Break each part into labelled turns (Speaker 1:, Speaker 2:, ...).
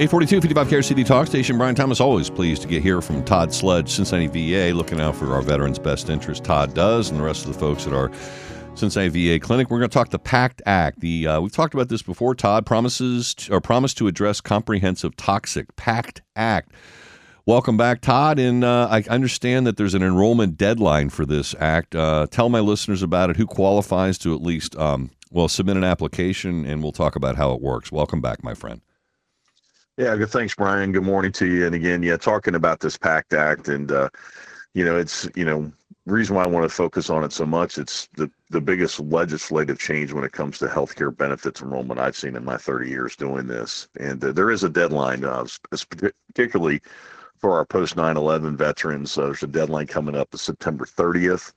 Speaker 1: 842 55 KRC the Talk Station. Brian Thomas, always pleased to get here from Todd Sledge, Cincinnati VA, looking out for our veterans' best interest. Todd does, and the rest of the folks at our Cincinnati VA clinic. We're going to talk the PACT Act. The uh, we've talked about this before. Todd promises to, or promised to address comprehensive toxic PACT Act. Welcome back, Todd. And uh, I understand that there's an enrollment deadline for this act. Uh, tell my listeners about it. Who qualifies to at least um, well submit an application, and we'll talk about how it works. Welcome back, my friend.
Speaker 2: Yeah, good. Thanks, Brian. Good morning to you. And again, yeah, talking about this PACT Act, and uh, you know, it's you know, reason why I want to focus on it so much. It's the the biggest legislative change when it comes to healthcare benefits enrollment I've seen in my 30 years doing this. And uh, there is a deadline, uh, particularly for our post 9/11 veterans. Uh, there's a deadline coming up, September 30th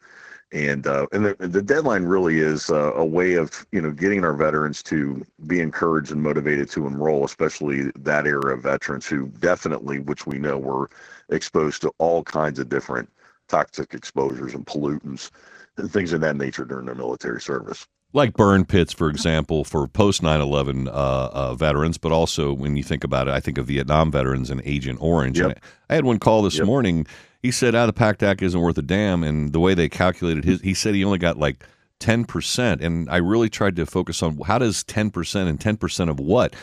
Speaker 2: and uh, and the, the deadline really is uh, a way of you know getting our veterans to be encouraged and motivated to enroll, especially that era of veterans who definitely, which we know, were exposed to all kinds of different toxic exposures and pollutants and things of that nature during their military service.
Speaker 1: Like burn pits, for example, for post 9 11 uh, uh, veterans, but also when you think about it, I think of Vietnam veterans and Agent Orange.
Speaker 2: Yep.
Speaker 1: I had one call this
Speaker 2: Yep.
Speaker 1: morning he said, "Ah, the PACT Act isn't worth a damn." And the way they calculated his, he said he only got like ten percent. And I really tried to focus on how does ten percent and ten percent of what?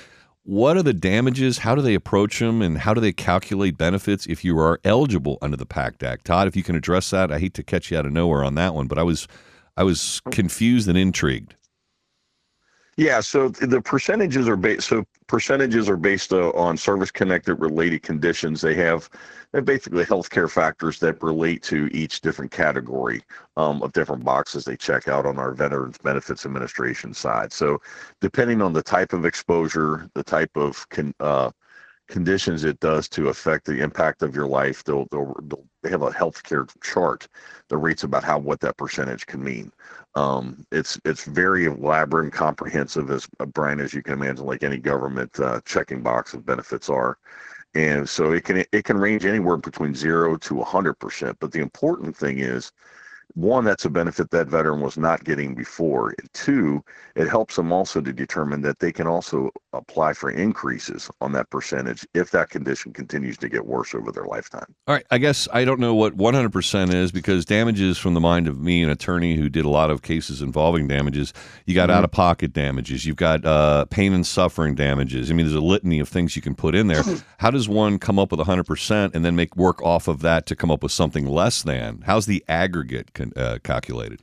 Speaker 1: What are the damages? How do they approach them? And how do they calculate benefits if you are eligible under the PACT Act? Todd, if you can address that, I hate to catch you out of nowhere on that one, but I was, I was confused and intrigued.
Speaker 2: Yeah, so the percentages are based. So percentages are based uh, on service-connected related conditions. They have basically healthcare factors that relate to each different category um, of different boxes they check out on our Veterans Benefits Administration side. So depending on the type of exposure, the type of con, uh, conditions it does to affect the impact of your life, they'll, they'll, they'll they have a healthcare chart that rates about how what that percentage can mean. Um, it's it's very elaborate and comprehensive, as uh, Brian, as you can imagine, like any government uh, checking box of benefits are, and so it can it can range anywhere between zero to hundred percent. But the important thing is one, that's a benefit that veteran was not getting before. Two, it helps them also to determine that they can also apply for increases on that percentage if that condition continues to get worse over their lifetime.
Speaker 1: All right. I guess I don't know what 100% is because damages from the mind of me, an attorney who did a lot of cases involving damages, you got
Speaker 2: Mhm.
Speaker 1: out of pocket damages, you've got uh, pain and suffering damages. I mean, there's a litany of things you can put in there. How does one come up with 100% and then make work off of that to come up with something less than? How's the aggregate con- uh, calculated?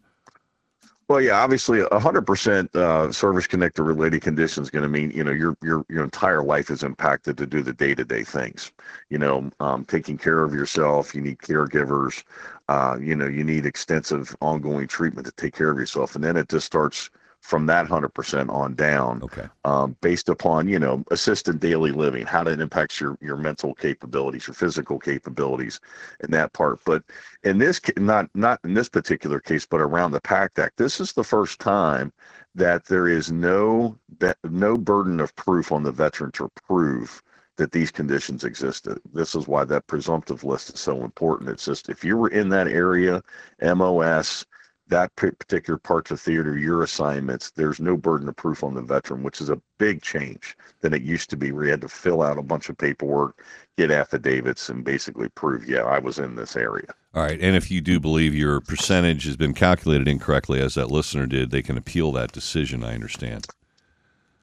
Speaker 2: Well, yeah, obviously, hundred percent uh, service connector related condition is going to mean you know your your your entire life is impacted to do the day to day things. You know, um, taking care of yourself. You need caregivers. Uh, you know, you need extensive ongoing treatment to take care of yourself, and then it just starts from that hundred percent on down
Speaker 1: Okay.
Speaker 2: um, based upon you know assisted daily living, how that impacts your your mental capabilities, your physical capabilities, and that part. But in this, not not in this particular case, but around the PACT Act, this is the first time that there is no no burden of proof on the veteran to prove that these conditions existed. This is why that presumptive list is so important. It's just if you were in that area, MOS, that particular parts of theater, your assignments, there's no burden of proof on the veteran, which is a big change than it used to be, where you had to fill out a bunch of paperwork, get affidavits, and basically prove, yeah, I was in this area.
Speaker 1: All right. And if you do believe your percentage has been calculated incorrectly, as that listener did, they can appeal that decision, I understand.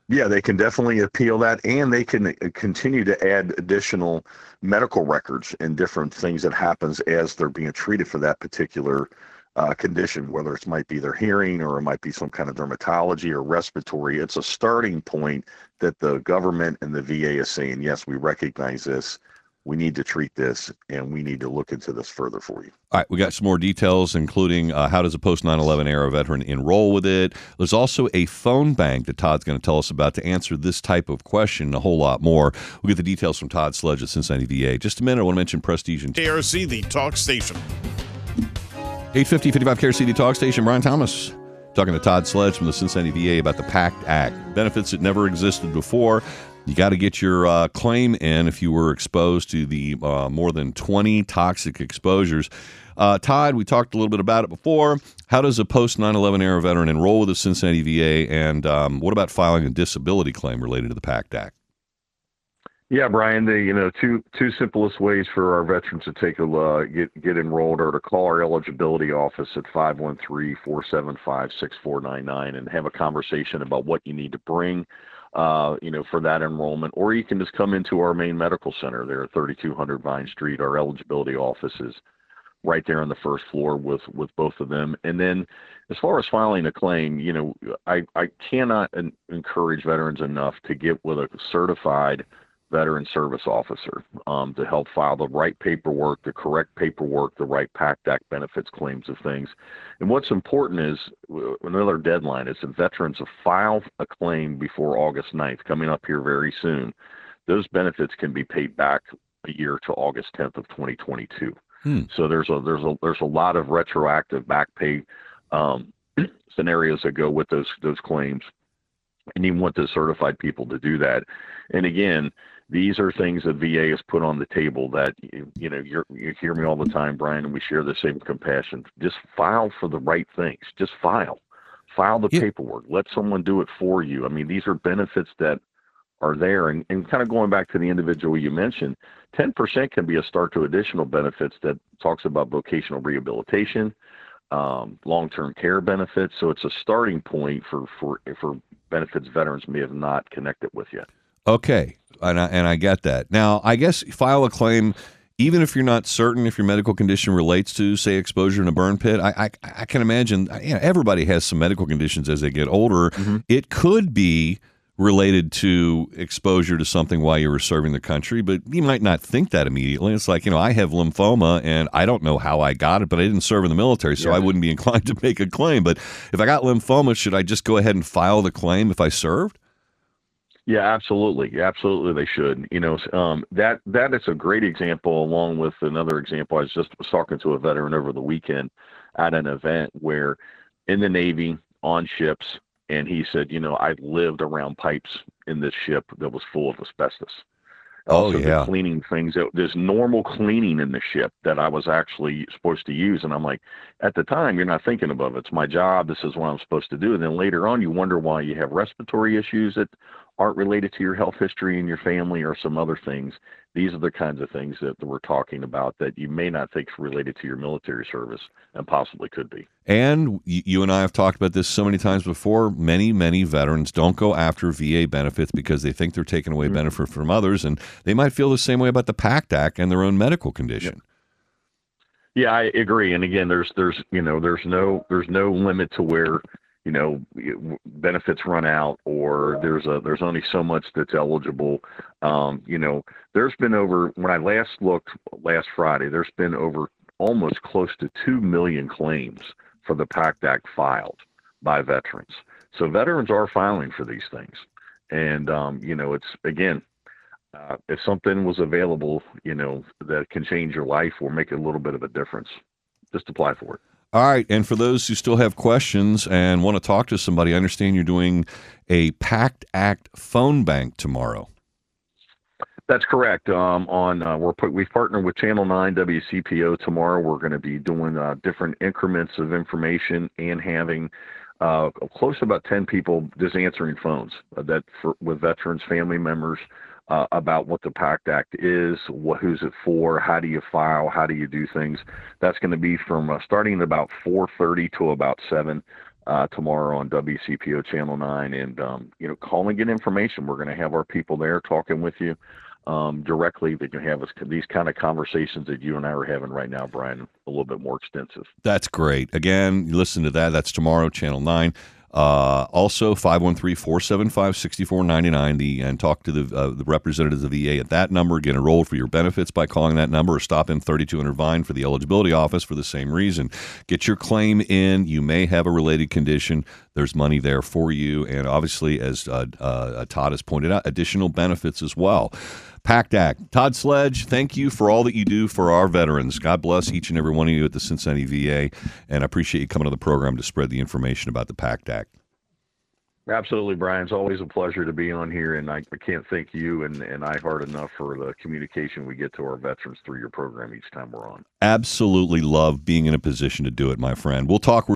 Speaker 2: Yeah, they can definitely appeal that, and they can uh, continue to add additional medical records and different things that happens as they're being treated for that particular uh, condition, whether it might be their hearing or it might be some kind of dermatology or respiratory. It's a starting point that the government and the VA is saying, yes, we recognize this. We need to treat this, and we need to look into this further for you.
Speaker 1: All right, we got some more details, including uh, how does a post 9 11 era veteran enroll with it. There's also a phone bank that Todd's going to tell us about to answer this type of question and a whole lot more. We'll get the details from Todd Sledge at Cincinnati VA. Just a minute, I want to mention Prestige and
Speaker 3: KRC, the talk station.
Speaker 1: 850 55 KRC the Talk Station. Brian Thomas talking to Todd Sledge from the Cincinnati VA about the PACT Act. Benefits that never existed before. You got to get your uh, claim in if you were exposed to the uh, more than 20 toxic exposures. Uh, Todd, we talked a little bit about it before. How does a post 9 11 era veteran enroll with the Cincinnati VA? And um, what about filing a disability claim related to the PACT Act?
Speaker 2: Yeah, Brian. The you know two two simplest ways for our veterans to take a uh, get get enrolled are to call our eligibility office at 513-475-6499 and have a conversation about what you need to bring, uh, you know, for that enrollment. Or you can just come into our main medical center there at 3200 Vine Street. Our eligibility office is right there on the first floor with with both of them. And then as far as filing a claim, you know, I I cannot encourage veterans enough to get with a certified veteran service officer um, to help file the right paperwork, the correct paperwork, the right PACT Act benefits claims of things. And what's important is another deadline is that veterans file a claim before August 9th, coming up here very soon. Those benefits can be paid back a year to August 10th of 2022. Hmm. So there's a there's a there's a lot of retroactive back pay um, scenarios that go with those those claims and you want the certified people to do that. And again, these are things that VA has put on the table that you know you you hear me all the time, Brian, and we share the same compassion. Just file for the right things. Just file, file the yeah. paperwork. Let someone do it for you. I mean, these are benefits that are there, and, and kind of going back to the individual you mentioned, ten percent can be a start to additional benefits that talks about vocational rehabilitation. Um, long-term care benefits. So it's a starting point for for for benefits veterans may have not connected with yet.
Speaker 1: Okay, and I, and I get that. Now, I guess file a claim even if you're not certain if your medical condition relates to, say, exposure in a burn pit, I, I, I can imagine you know, everybody has some medical conditions as they get older. Mm-hmm. It could be related to exposure to something while you were serving the country, but you might not think that immediately. It's like, you know, I have lymphoma and I don't know how I got it, but I didn't serve in the military, so yeah. I wouldn't be inclined to make a claim. But if I got lymphoma, should I just go ahead and file the claim if I served?
Speaker 2: Yeah, absolutely, absolutely, they should. You know, um, that that is a great example, along with another example. I was just was talking to a veteran over the weekend at an event where, in the Navy on ships, and he said, you know, I lived around pipes in this ship that was full of asbestos.
Speaker 1: Oh also, yeah,
Speaker 2: cleaning things. There's normal cleaning in the ship that I was actually supposed to use, and I'm like, at the time, you're not thinking about it. It's my job. This is what I'm supposed to do. And then later on, you wonder why you have respiratory issues that aren't related to your health history and your family or some other things. These are the kinds of things that we're talking about that you may not think related to your military service and possibly could be.
Speaker 1: And you and I have talked about this so many times before. Many, many veterans don't go after VA benefits because they think they're taking away mm-hmm. benefit from others, and they might feel the same way about the PACT Act and their own medical condition.
Speaker 2: Yep. Yeah, I agree. And again, there's there's you know there's no there's no limit to where you know benefits run out or there's a there's only so much that's eligible. Um, you know there's been over when i last looked last friday there's been over almost close to 2 million claims for the pact act filed by veterans. So veterans are filing for these things. And um, you know it's again uh, if something was available you know that can change your life or make a little bit of a difference just apply for it
Speaker 1: all right. And for those who still have questions and want to talk to somebody, I understand you're doing a PACT Act phone bank tomorrow.
Speaker 2: That's correct. Um, on uh, we're we've partnered with Channel Nine WCPO tomorrow. We're going to be doing uh, different increments of information and having uh, close to about ten people just answering phones uh, that for, with veterans, family members, uh, about what the PACT Act is, what, who's it for, how do you file, how do you do things. That's going to be from uh, starting at about 4:30 to about 7 uh, tomorrow on WCPO Channel 9. And um, you know, call and get information. We're going to have our people there talking with you um, directly. They can have us, these kind of conversations that you and I are having right now, Brian, a little bit more extensive.
Speaker 1: That's great. Again, listen to that. That's tomorrow, Channel 9. Uh, also, 513 475 6499 and talk to the, uh, the representatives of the VA at that number. Get enrolled for your benefits by calling that number or stop in 3200 Vine for the eligibility office for the same reason. Get your claim in. You may have a related condition. There's money there for you. And obviously, as uh, uh Todd has pointed out, additional benefits as well. PACT Act. Todd Sledge, thank you for all that you do for our veterans. God bless each and every one of you at the Cincinnati VA, and I appreciate you coming to the program to spread the information about the PACT Act.
Speaker 2: Absolutely, Brian. It's always a pleasure to be on here, and I, I can't thank you and, and iHeart enough for the communication we get to our veterans through your program each time we're on.
Speaker 1: Absolutely love being in a position to do it, my friend. We'll talk.